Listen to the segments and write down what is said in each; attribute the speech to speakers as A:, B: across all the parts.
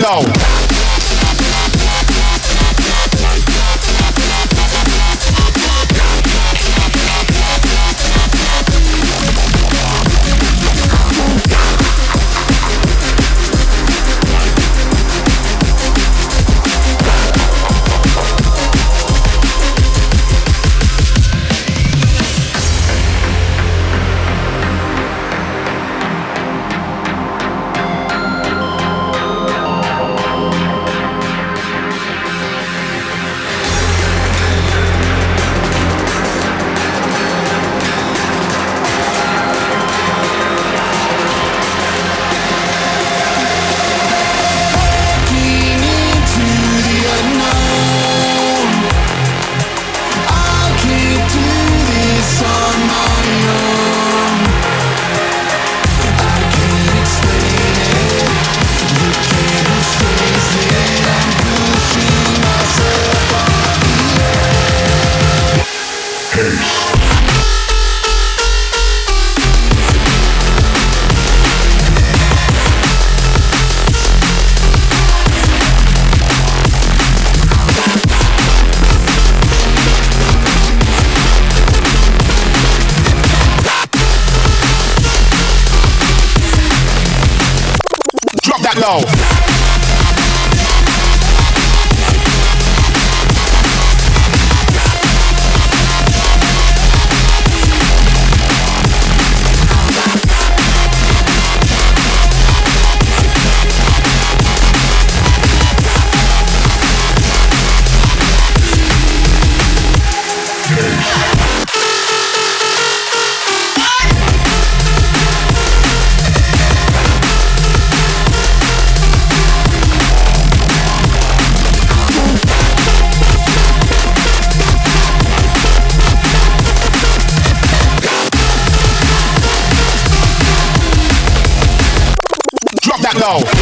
A: That Drop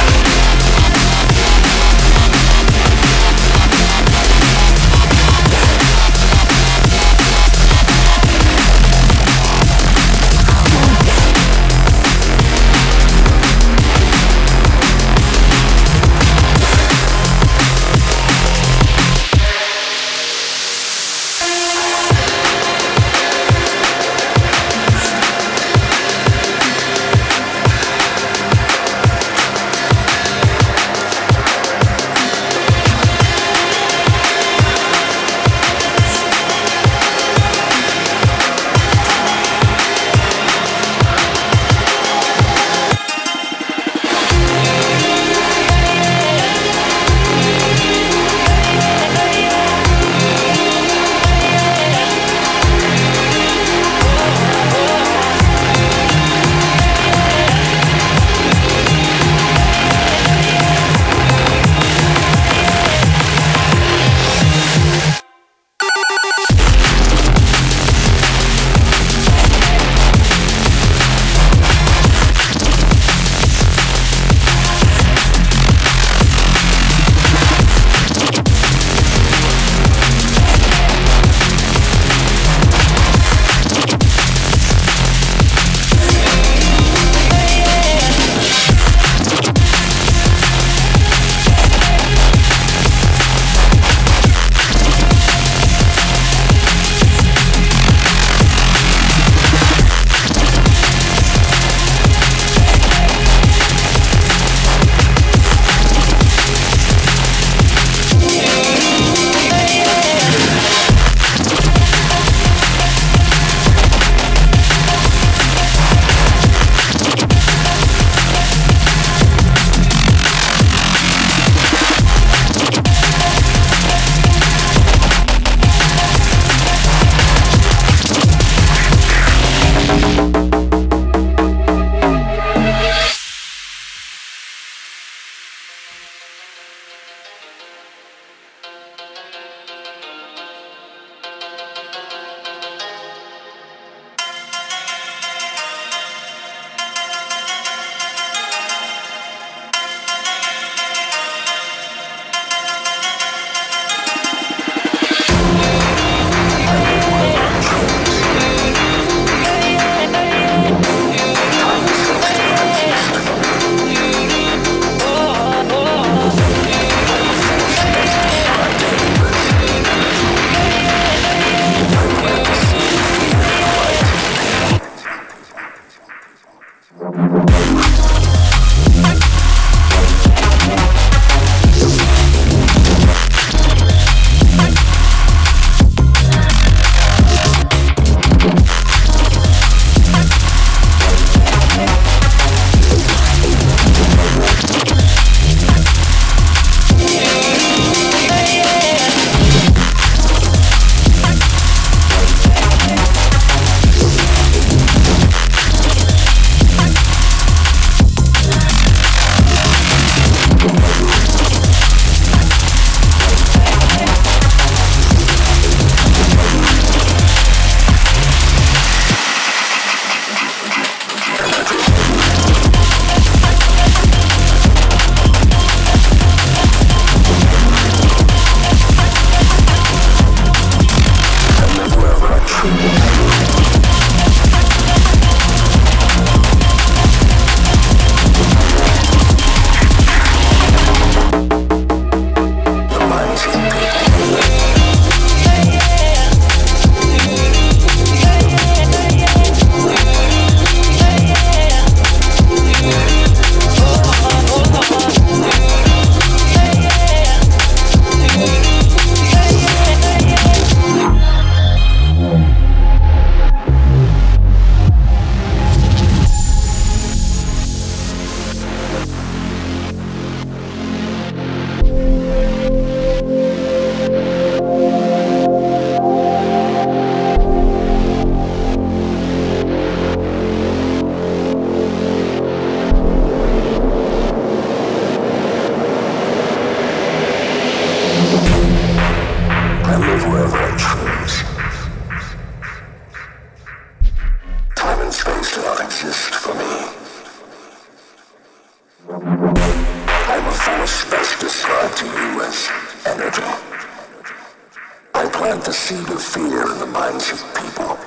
A: not exist for me. I'm a force best described to
B: you as energy. I plant the seed of fear in the minds of people.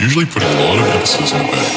C: Usually put a lot of emphasis on bass.